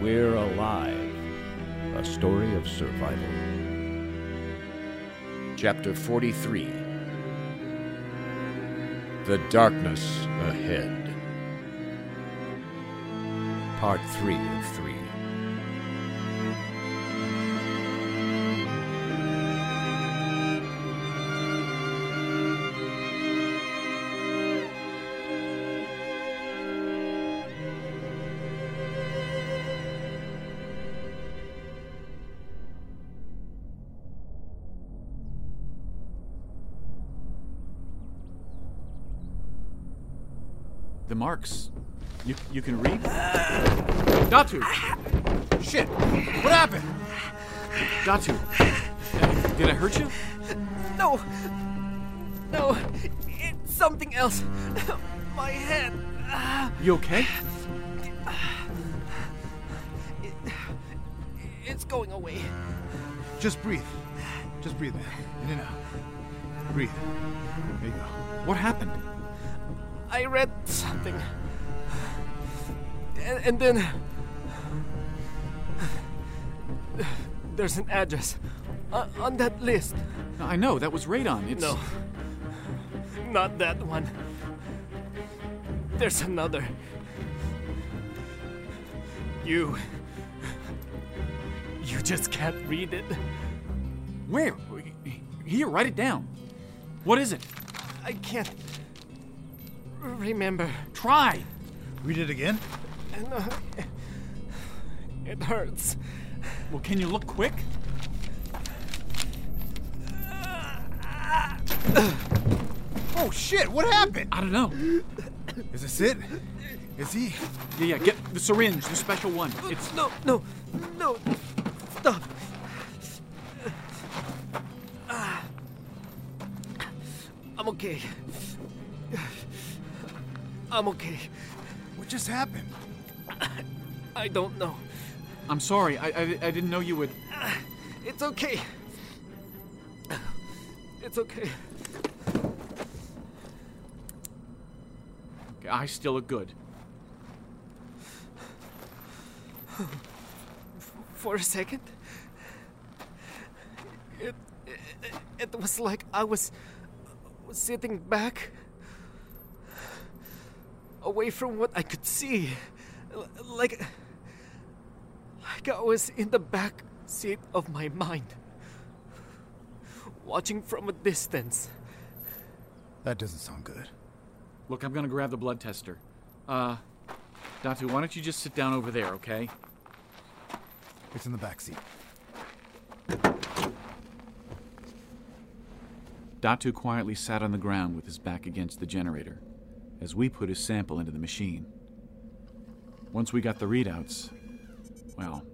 We're Alive, a story of survival. Chapter 43 The Darkness Ahead. Part 3 of 3. Marks. You you can read? Uh, Datu! Shit! What happened? Datu! Did I hurt you? No! No! It's something else! My head! Uh, you okay? It's going away. Just breathe. Just breathe, man. In and out. Breathe. There you go. What happened? I read something. And, and then. There's an address uh, on that list. I know, that was radon. It's No. Not that one. There's another. You. You just can't read it. Where? Here, write it down. What is it? I can't remember. Try. Read it again. No, uh, it hurts. Well, can you look quick? Oh shit! What happened? I don't know. Is this it? Is he? Yeah, yeah, get the syringe, the special one. It's No, no, no. Stop. I'm okay. I'm okay. What just happened? I don't know. I'm sorry. I, I, I didn't know you would. It's okay. It's okay. I still look good. For a second, it, it, it was like I was, was sitting back, away from what I could see, L- like. Like I was in the back seat of my mind. Watching from a distance. That doesn't sound good. Look, I'm gonna grab the blood tester. Uh, Datu, why don't you just sit down over there, okay? It's in the back seat. Datu quietly sat on the ground with his back against the generator as we put his sample into the machine. Once we got the readouts, well,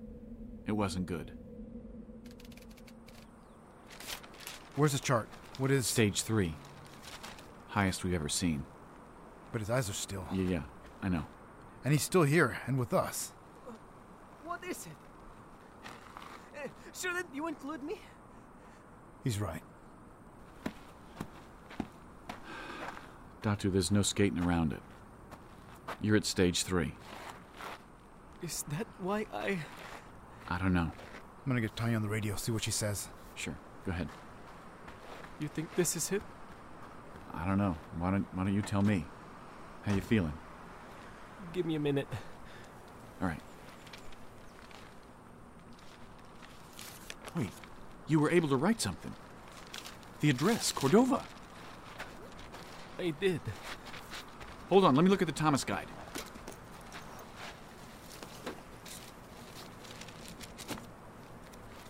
it wasn't good. Where's the chart? What is. Stage three. Highest we've ever seen. But his eyes are still. Yeah, yeah, I know. And he's still here and with us. What is it? Eh, Shouldn't you include me? He's right. Datu, there's no skating around it. You're at stage three. Is that why I. I don't know. I'm gonna get Tanya on the radio, see what she says. Sure, go ahead. You think this is it? I don't know. Why don't Why don't you tell me? How you feeling? Give me a minute. All right. Wait, you were able to write something. The address, Cordova. I did. Hold on, let me look at the Thomas guide.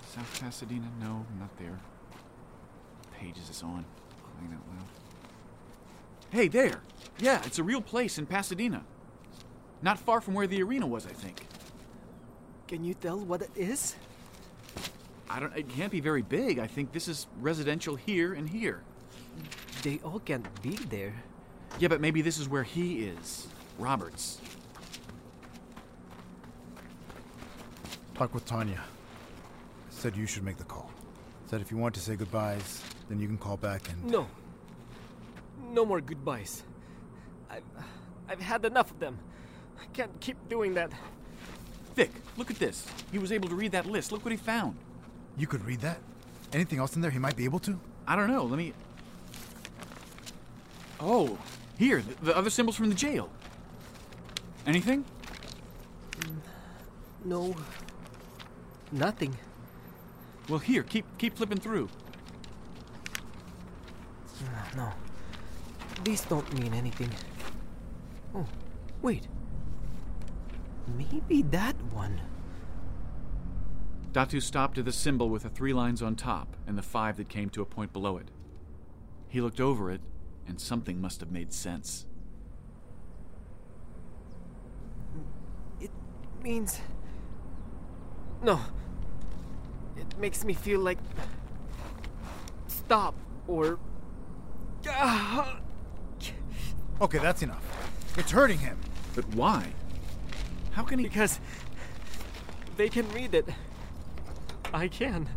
South Pasadena? No, not there. Pages is on? Out loud. Hey, there! Yeah, it's a real place in Pasadena. Not far from where the arena was, I think. Can you tell what it is? I don't. It can't be very big. I think this is residential here and here. They all can't be there. Yeah, but maybe this is where he is. Roberts. Talk with Tanya. Said you should make the call. Said if you want to say goodbyes, then you can call back and. No. No more goodbyes. I've, I've had enough of them. I can't keep doing that. Vic, look at this. He was able to read that list. Look what he found. You could read that? Anything else in there he might be able to? I don't know. Let me. Oh, here, the, the other symbols from the jail. Anything? Mm, no. Nothing. Well, here, keep keep flipping through. Ah, no. These don't mean anything. Oh, wait. Maybe that one. Datu stopped at the symbol with the three lines on top and the five that came to a point below it. He looked over it, and something must have made sense. It means. No. It makes me feel like. Stop or. Ah, Okay, that's enough. It's hurting him. But why? How can he. Because. They can read it. I can.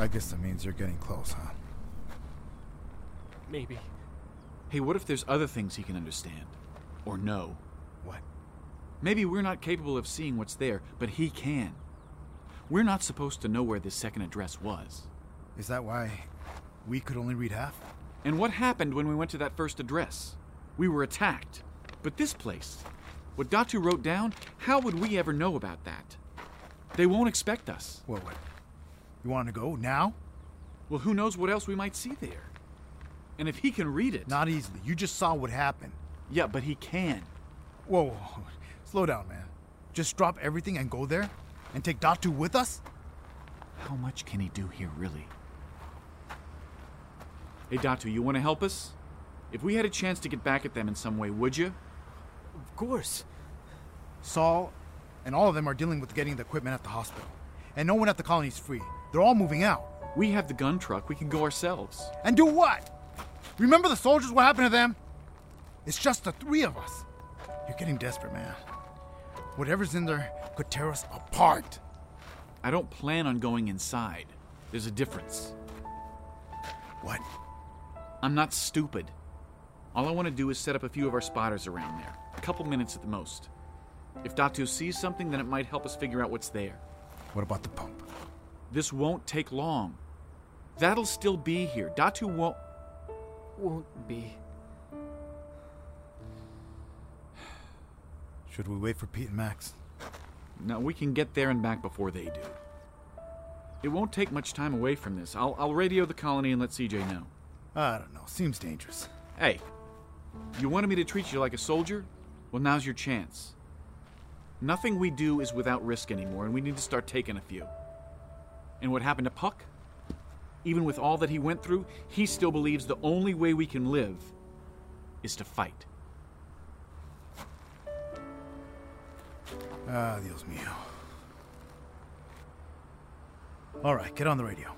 I guess that means you're getting close, huh? Maybe. Hey, what if there's other things he can understand? Or know? What? Maybe we're not capable of seeing what's there, but he can. We're not supposed to know where this second address was. Is that why we could only read half? And what happened when we went to that first address? We were attacked. But this place, what Datu wrote down, how would we ever know about that? They won't expect us. What, what? You want to go now? Well, who knows what else we might see there? And if he can read it. Not easily. You just saw what happened. Yeah, but he can. Whoa, whoa, whoa. slow down, man. Just drop everything and go there? And take Datu with us? How much can he do here, really? Hey, Datu, you want to help us? If we had a chance to get back at them in some way, would you? Of course. Saul and all of them are dealing with getting the equipment at the hospital. And no one at the colony is free. They're all moving out. We have the gun truck. We can go ourselves. And do what? Remember the soldiers? What happened to them? It's just the three of us. You're getting desperate, man. Whatever's in there could tear us apart. I don't plan on going inside. There's a difference. What? I'm not stupid. All I want to do is set up a few of our spotters around there. A couple minutes at the most. If Datu sees something, then it might help us figure out what's there. What about the pump? This won't take long. That'll still be here. Datu won't. Won't be. Should we wait for Pete and Max? No, we can get there and back before they do. It won't take much time away from this. I'll, I'll radio the colony and let CJ know. I don't know. Seems dangerous. Hey, you wanted me to treat you like a soldier? Well, now's your chance. Nothing we do is without risk anymore, and we need to start taking a few. And what happened to Puck? Even with all that he went through, he still believes the only way we can live is to fight. Ah, Dios mío. All right, get on the radio.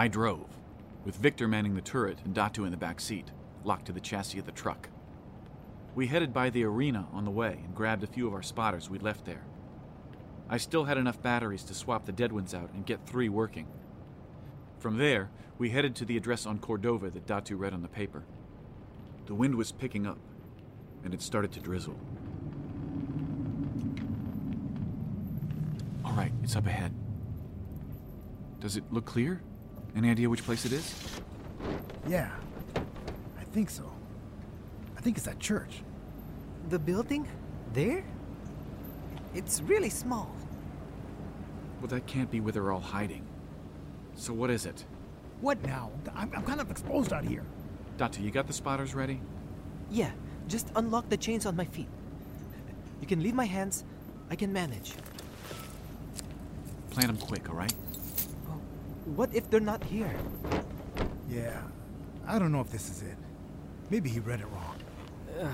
I drove, with Victor manning the turret and Datu in the back seat, locked to the chassis of the truck. We headed by the arena on the way and grabbed a few of our spotters we'd left there. I still had enough batteries to swap the dead ones out and get three working. From there, we headed to the address on Cordova that Datu read on the paper. The wind was picking up, and it started to drizzle. All right, it's up ahead. Does it look clear? Any idea which place it is? Yeah, I think so. I think it's that church. The building? There? It's really small. Well, that can't be where they're all hiding. So what is it? What now? I'm, I'm kind of exposed out here. Datu, you got the spotters ready? Yeah, just unlock the chains on my feet. You can leave my hands. I can manage. Plant them quick, all right? What if they're not here? Yeah, I don't know if this is it. Maybe he read it wrong. Uh,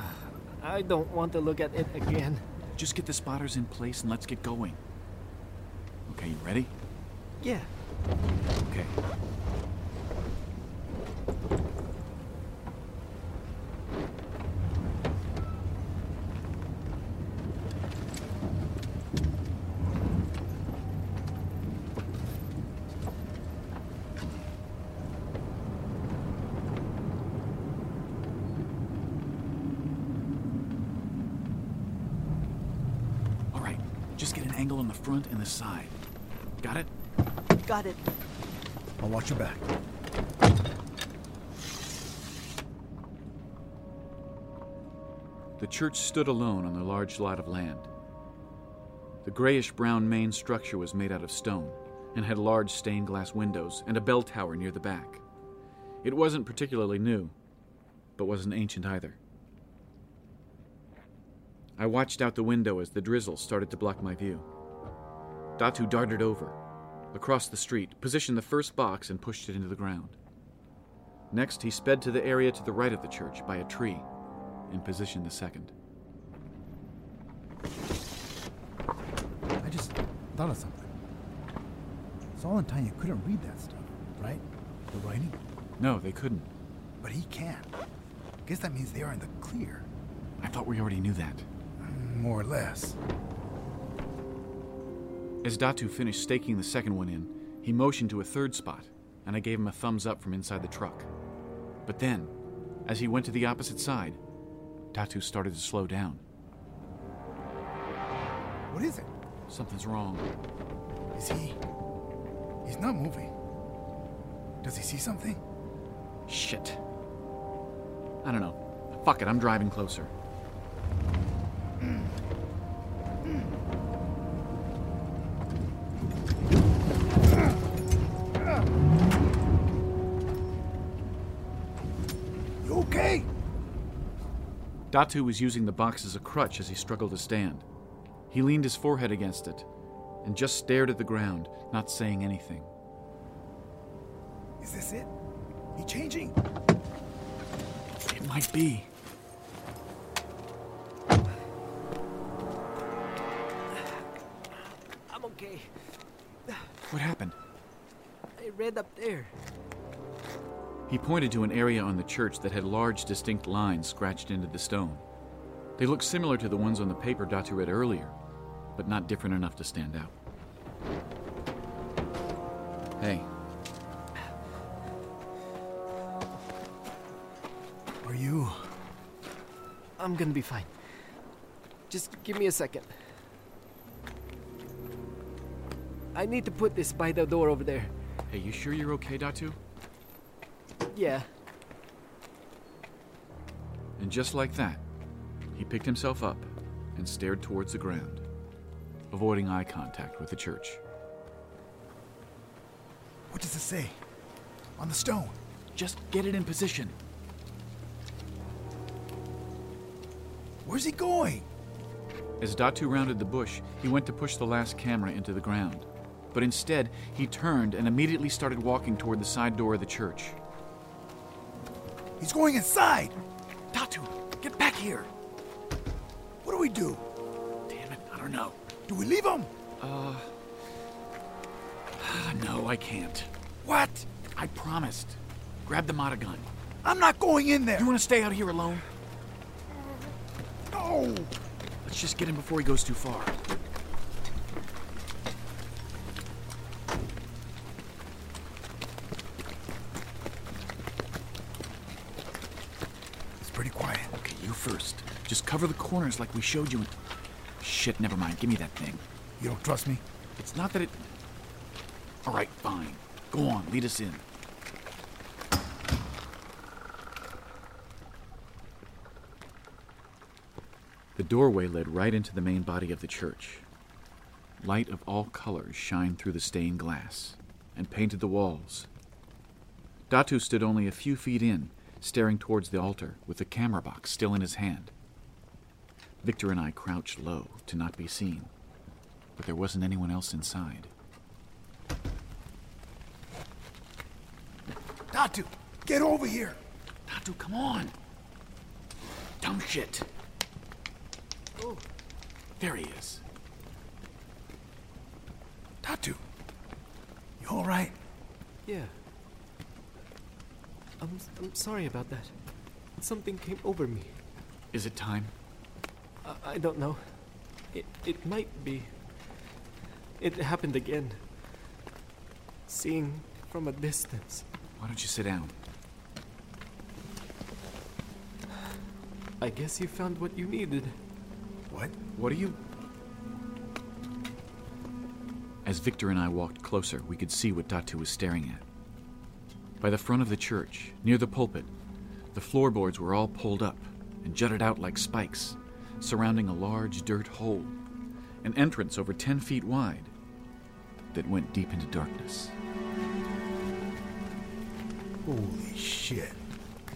I don't want to look at it again. Just get the spotters in place and let's get going. Okay, you ready? Yeah. Okay. All right, just get an angle on the front and the side. Got it? Got it. I'll watch your back. The church stood alone on a large lot of land. The grayish brown main structure was made out of stone and had large stained glass windows and a bell tower near the back. It wasn't particularly new, but wasn't ancient either. I watched out the window as the drizzle started to block my view. Datu darted over, across the street, positioned the first box, and pushed it into the ground. Next, he sped to the area to the right of the church by a tree and positioned the second. I just thought of something. Saul and Tanya couldn't read that stuff, right? The writing? No, they couldn't. But he can. Guess that means they are in the clear. I thought we already knew that. More or less. As Datu finished staking the second one in, he motioned to a third spot, and I gave him a thumbs up from inside the truck. But then, as he went to the opposite side, Datu started to slow down. What is it? Something's wrong. Is he. He's not moving. Does he see something? Shit. I don't know. Fuck it, I'm driving closer. Datu was using the box as a crutch as he struggled to stand. He leaned his forehead against it and just stared at the ground, not saying anything. Is this it? He changing? It might be. I'm okay. What happened? I read up there. He pointed to an area on the church that had large, distinct lines scratched into the stone. They looked similar to the ones on the paper Datu read earlier, but not different enough to stand out. Hey, Are you. I'm gonna be fine. Just give me a second. I need to put this by the door over there. hey, you sure you're okay, Datu? Yeah. And just like that, he picked himself up and stared towards the ground, avoiding eye contact with the church. What does it say? On the stone. Just get it in position. Where's he going? As Datu rounded the bush, he went to push the last camera into the ground. But instead, he turned and immediately started walking toward the side door of the church. He's going inside! Datu, get back here! What do we do? Damn it, I don't know. Do we leave him? Uh. No, I can't. What? I promised. Grab the Mata gun. I'm not going in there! You want to stay out here alone? No! Let's just get him before he goes too far. It's pretty quiet. Okay, you first. Just cover the corners like we showed you. Shit, never mind. Give me that thing. You don't trust me? It's not that it. All right, fine. Go on, lead us in. The doorway led right into the main body of the church. Light of all colors shined through the stained glass and painted the walls. Datu stood only a few feet in, staring towards the altar with the camera box still in his hand. Victor and I crouched low to not be seen, but there wasn't anyone else inside. Datu, get over here. Datu, come on. Dumb shit. Oh, There he is. Datu, you all right? yeah. I'm, I'm sorry about that. Something came over me. Is it time? I, I don't know. It, it might be. It happened again. Seeing from a distance. Why don't you sit down? I guess you found what you needed. What? What are you. As Victor and I walked closer, we could see what Datu was staring at. By the front of the church, near the pulpit, the floorboards were all pulled up and jutted out like spikes, surrounding a large dirt hole, an entrance over 10 feet wide that went deep into darkness. Holy shit.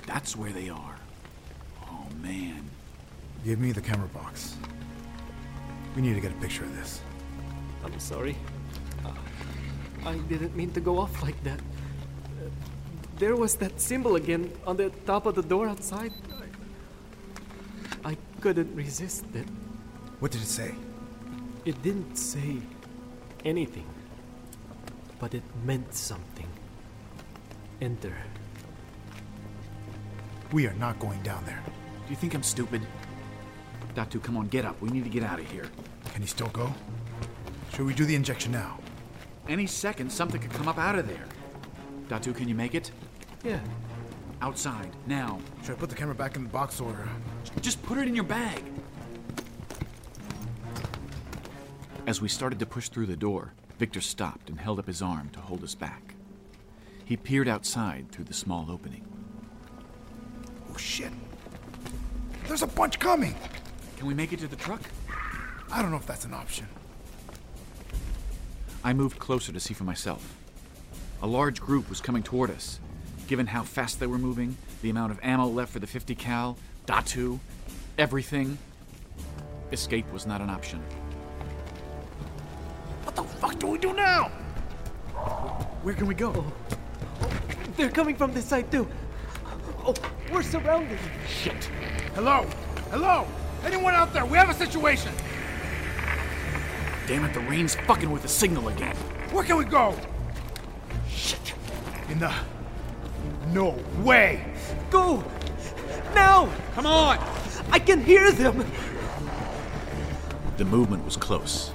That's where they are. Oh, man. Give me the camera box. We need to get a picture of this. I'm sorry. Uh, I didn't mean to go off like that. Uh, there was that symbol again on the top of the door outside. I, I couldn't resist it. What did it say? It didn't say anything, but it meant something. Enter. We are not going down there. Do you think I'm stupid? Datu, come on, get up. We need to get out of here. Can he still go? Should we do the injection now? Any second, something could come up out of there. Datu, can you make it? Yeah. Outside, now. Should I put the camera back in the box or. Just put it in your bag. As we started to push through the door, Victor stopped and held up his arm to hold us back. He peered outside through the small opening. Oh shit. There's a bunch coming! Can we make it to the truck? I don't know if that's an option. I moved closer to see for myself. A large group was coming toward us. Given how fast they were moving, the amount of ammo left for the 50 cal, Datu, everything, escape was not an option. What the fuck do we do now? Where can we go? They're coming from this side too. Oh, we're surrounded. Shit. Hello? Hello? Anyone out there? We have a situation! Damn it, the rain's fucking with the signal again. Where can we go? Shit. In the. No way! Go! Now! Come on! I can hear them! The movement was close.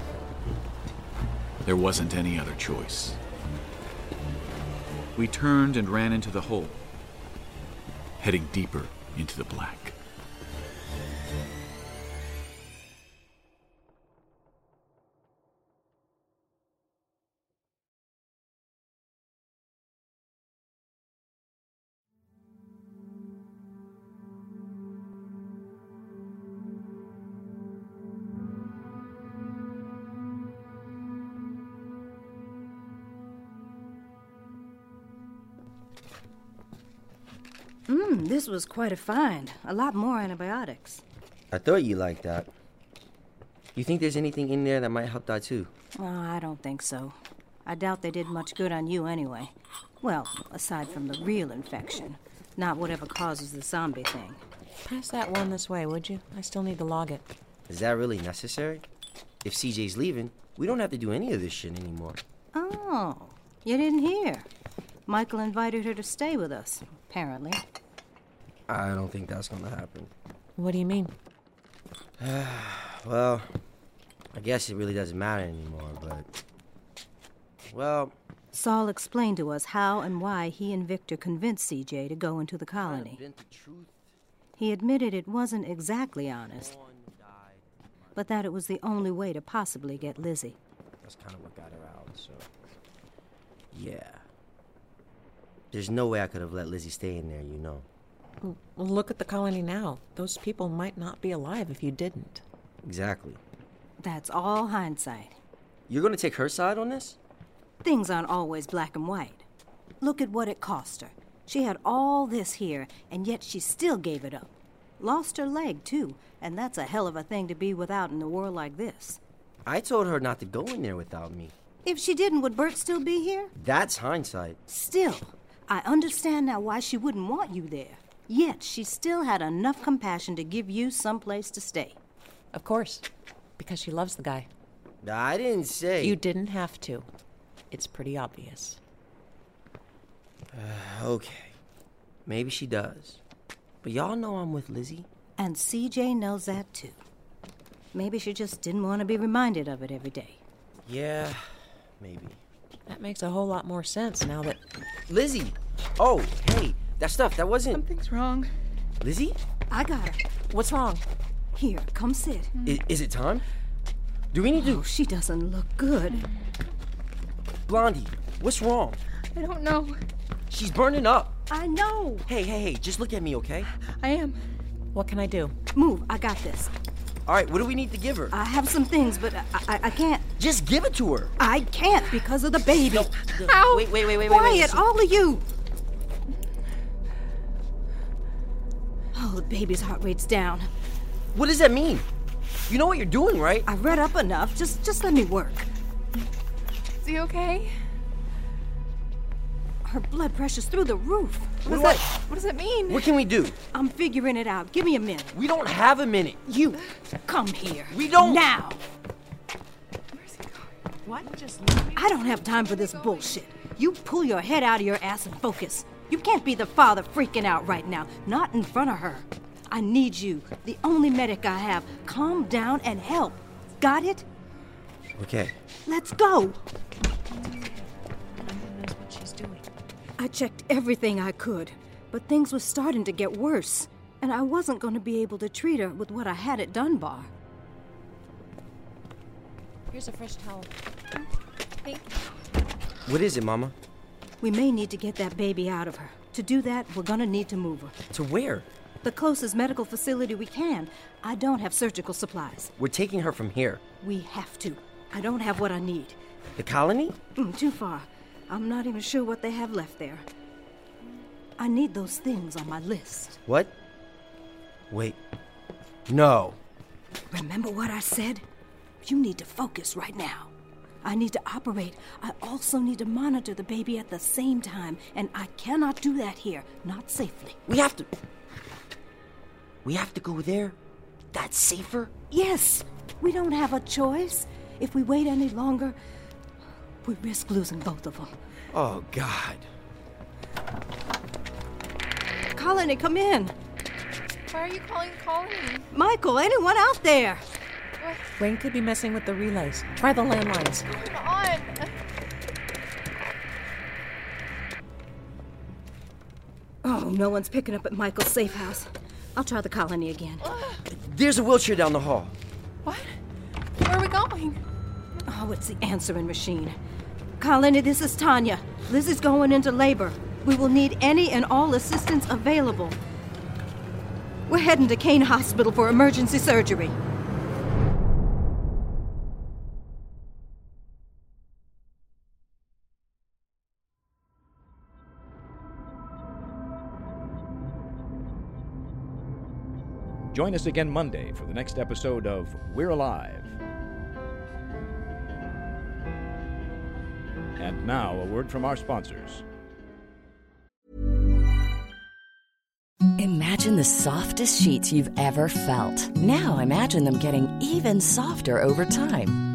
There wasn't any other choice. We turned and ran into the hole, heading deeper into the black. Mmm, this was quite a find. A lot more antibiotics. I thought you liked that. You think there's anything in there that might help that too? Oh, I don't think so. I doubt they did much good on you anyway. Well, aside from the real infection, not whatever causes the zombie thing. Pass that one this way, would you? I still need to log it. Is that really necessary? If CJ's leaving, we don't have to do any of this shit anymore. Oh, you didn't hear. Michael invited her to stay with us, apparently. I don't think that's gonna happen. What do you mean? well, I guess it really doesn't matter anymore, but. Well, Saul explained to us how and why he and Victor convinced CJ to go into the colony. He admitted it wasn't exactly honest, but that it was the only way to possibly get Lizzie. that's kind of what got her out, so. Yeah. There's no way I could have let Lizzie stay in there, you know. Look at the colony now. Those people might not be alive if you didn't. Exactly. That's all hindsight. You're gonna take her side on this? Things aren't always black and white. Look at what it cost her. She had all this here, and yet she still gave it up. Lost her leg, too, and that's a hell of a thing to be without in a world like this. I told her not to go in there without me. If she didn't, would Bert still be here? That's hindsight. Still, I understand now why she wouldn't want you there. Yet she still had enough compassion to give you some place to stay. Of course, because she loves the guy. I didn't say. You didn't have to. It's pretty obvious. Uh, okay. Maybe she does. But y'all know I'm with Lizzie. And CJ knows that too. Maybe she just didn't want to be reminded of it every day. Yeah, maybe. That makes a whole lot more sense now that. Lizzie! Oh, hey, that stuff, that wasn't. Something's wrong. Lizzie? I got her. What's wrong? Here, come sit. I- is it time? Do we need to. Oh, she doesn't look good. Blondie, what's wrong? I don't know. She's burning up. I know. Hey, hey, hey, just look at me, okay? I am. What can I do? Move, I got this. All right, what do we need to give her? I have some things, but I, I, I can't. Just give it to her. I can't because of the baby. Ow! Wait, wait, wait, wait, wait. Quiet, all of you. Oh, the baby's heart rate's down. What does that mean? You know what you're doing, right? I read up enough. Just, just let me work. Is he okay? Her blood pressure's through the roof. What does that? What does that mean? What can we do? I'm figuring it out. Give me a minute. We don't have a minute. You, come here. We don't. Now. What? Just leave me. I don't have time for this bullshit. You pull your head out of your ass and focus. You can't be the father freaking out right now, not in front of her. I need you, the only medic I have. Calm down and help. Got it? Okay. Let's go. knows what she's doing. I checked everything I could, but things were starting to get worse, and I wasn't going to be able to treat her with what I had at Dunbar. Here's a fresh towel. Thank What is it, Mama? We may need to get that baby out of her. To do that, we're going to need to move her. To where? The closest medical facility we can. I don't have surgical supplies. We're taking her from here. We have to. I don't have what I need. The colony? Mm, too far. I'm not even sure what they have left there. I need those things on my list. What? Wait. No. Remember what I said? You need to focus right now. I need to operate. I also need to monitor the baby at the same time, and I cannot do that here, not safely. We have to. We have to go there? That's safer? Yes, we don't have a choice. If we wait any longer, we risk losing both of them. Oh, God. Colony, come in. Why are you calling Colony? Michael, anyone out there? Wayne could be messing with the relays. Try the landlines. Come on. Oh, no one's picking up at Michael's safe house. I'll try the colony again. There's a wheelchair down the hall. What? Where are we going? Oh, it's the answering machine. Colony, this is Tanya. Liz is going into labor. We will need any and all assistance available. We're heading to Kane Hospital for emergency surgery. Join us again Monday for the next episode of We're Alive. And now, a word from our sponsors. Imagine the softest sheets you've ever felt. Now imagine them getting even softer over time.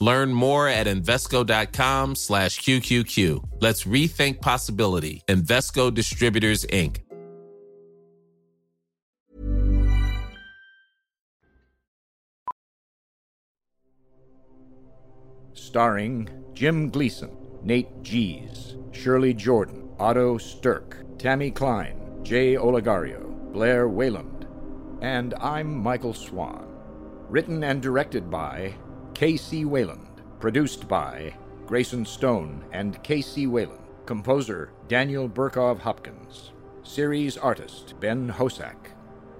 Learn more at Invesco.com slash QQQ. Let's rethink possibility. Invesco Distributors, Inc. Starring Jim Gleason, Nate Gies, Shirley Jordan, Otto Stirk, Tammy Klein, Jay Olegario, Blair Wayland, and I'm Michael Swan. Written and directed by K.C. Wayland. Produced by Grayson Stone and K.C. Wayland. Composer Daniel Burkov Hopkins. Series artist Ben Hosack.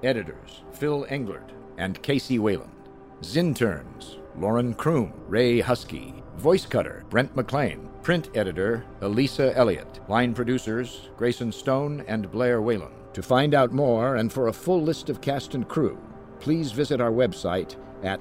Editors Phil Englert and K.C. Wayland. Zinterns Lauren Kroom, Ray Husky. Voice cutter Brent McLean. Print editor Elisa Elliott. Line producers Grayson Stone and Blair Wayland. To find out more and for a full list of cast and crew, please visit our website at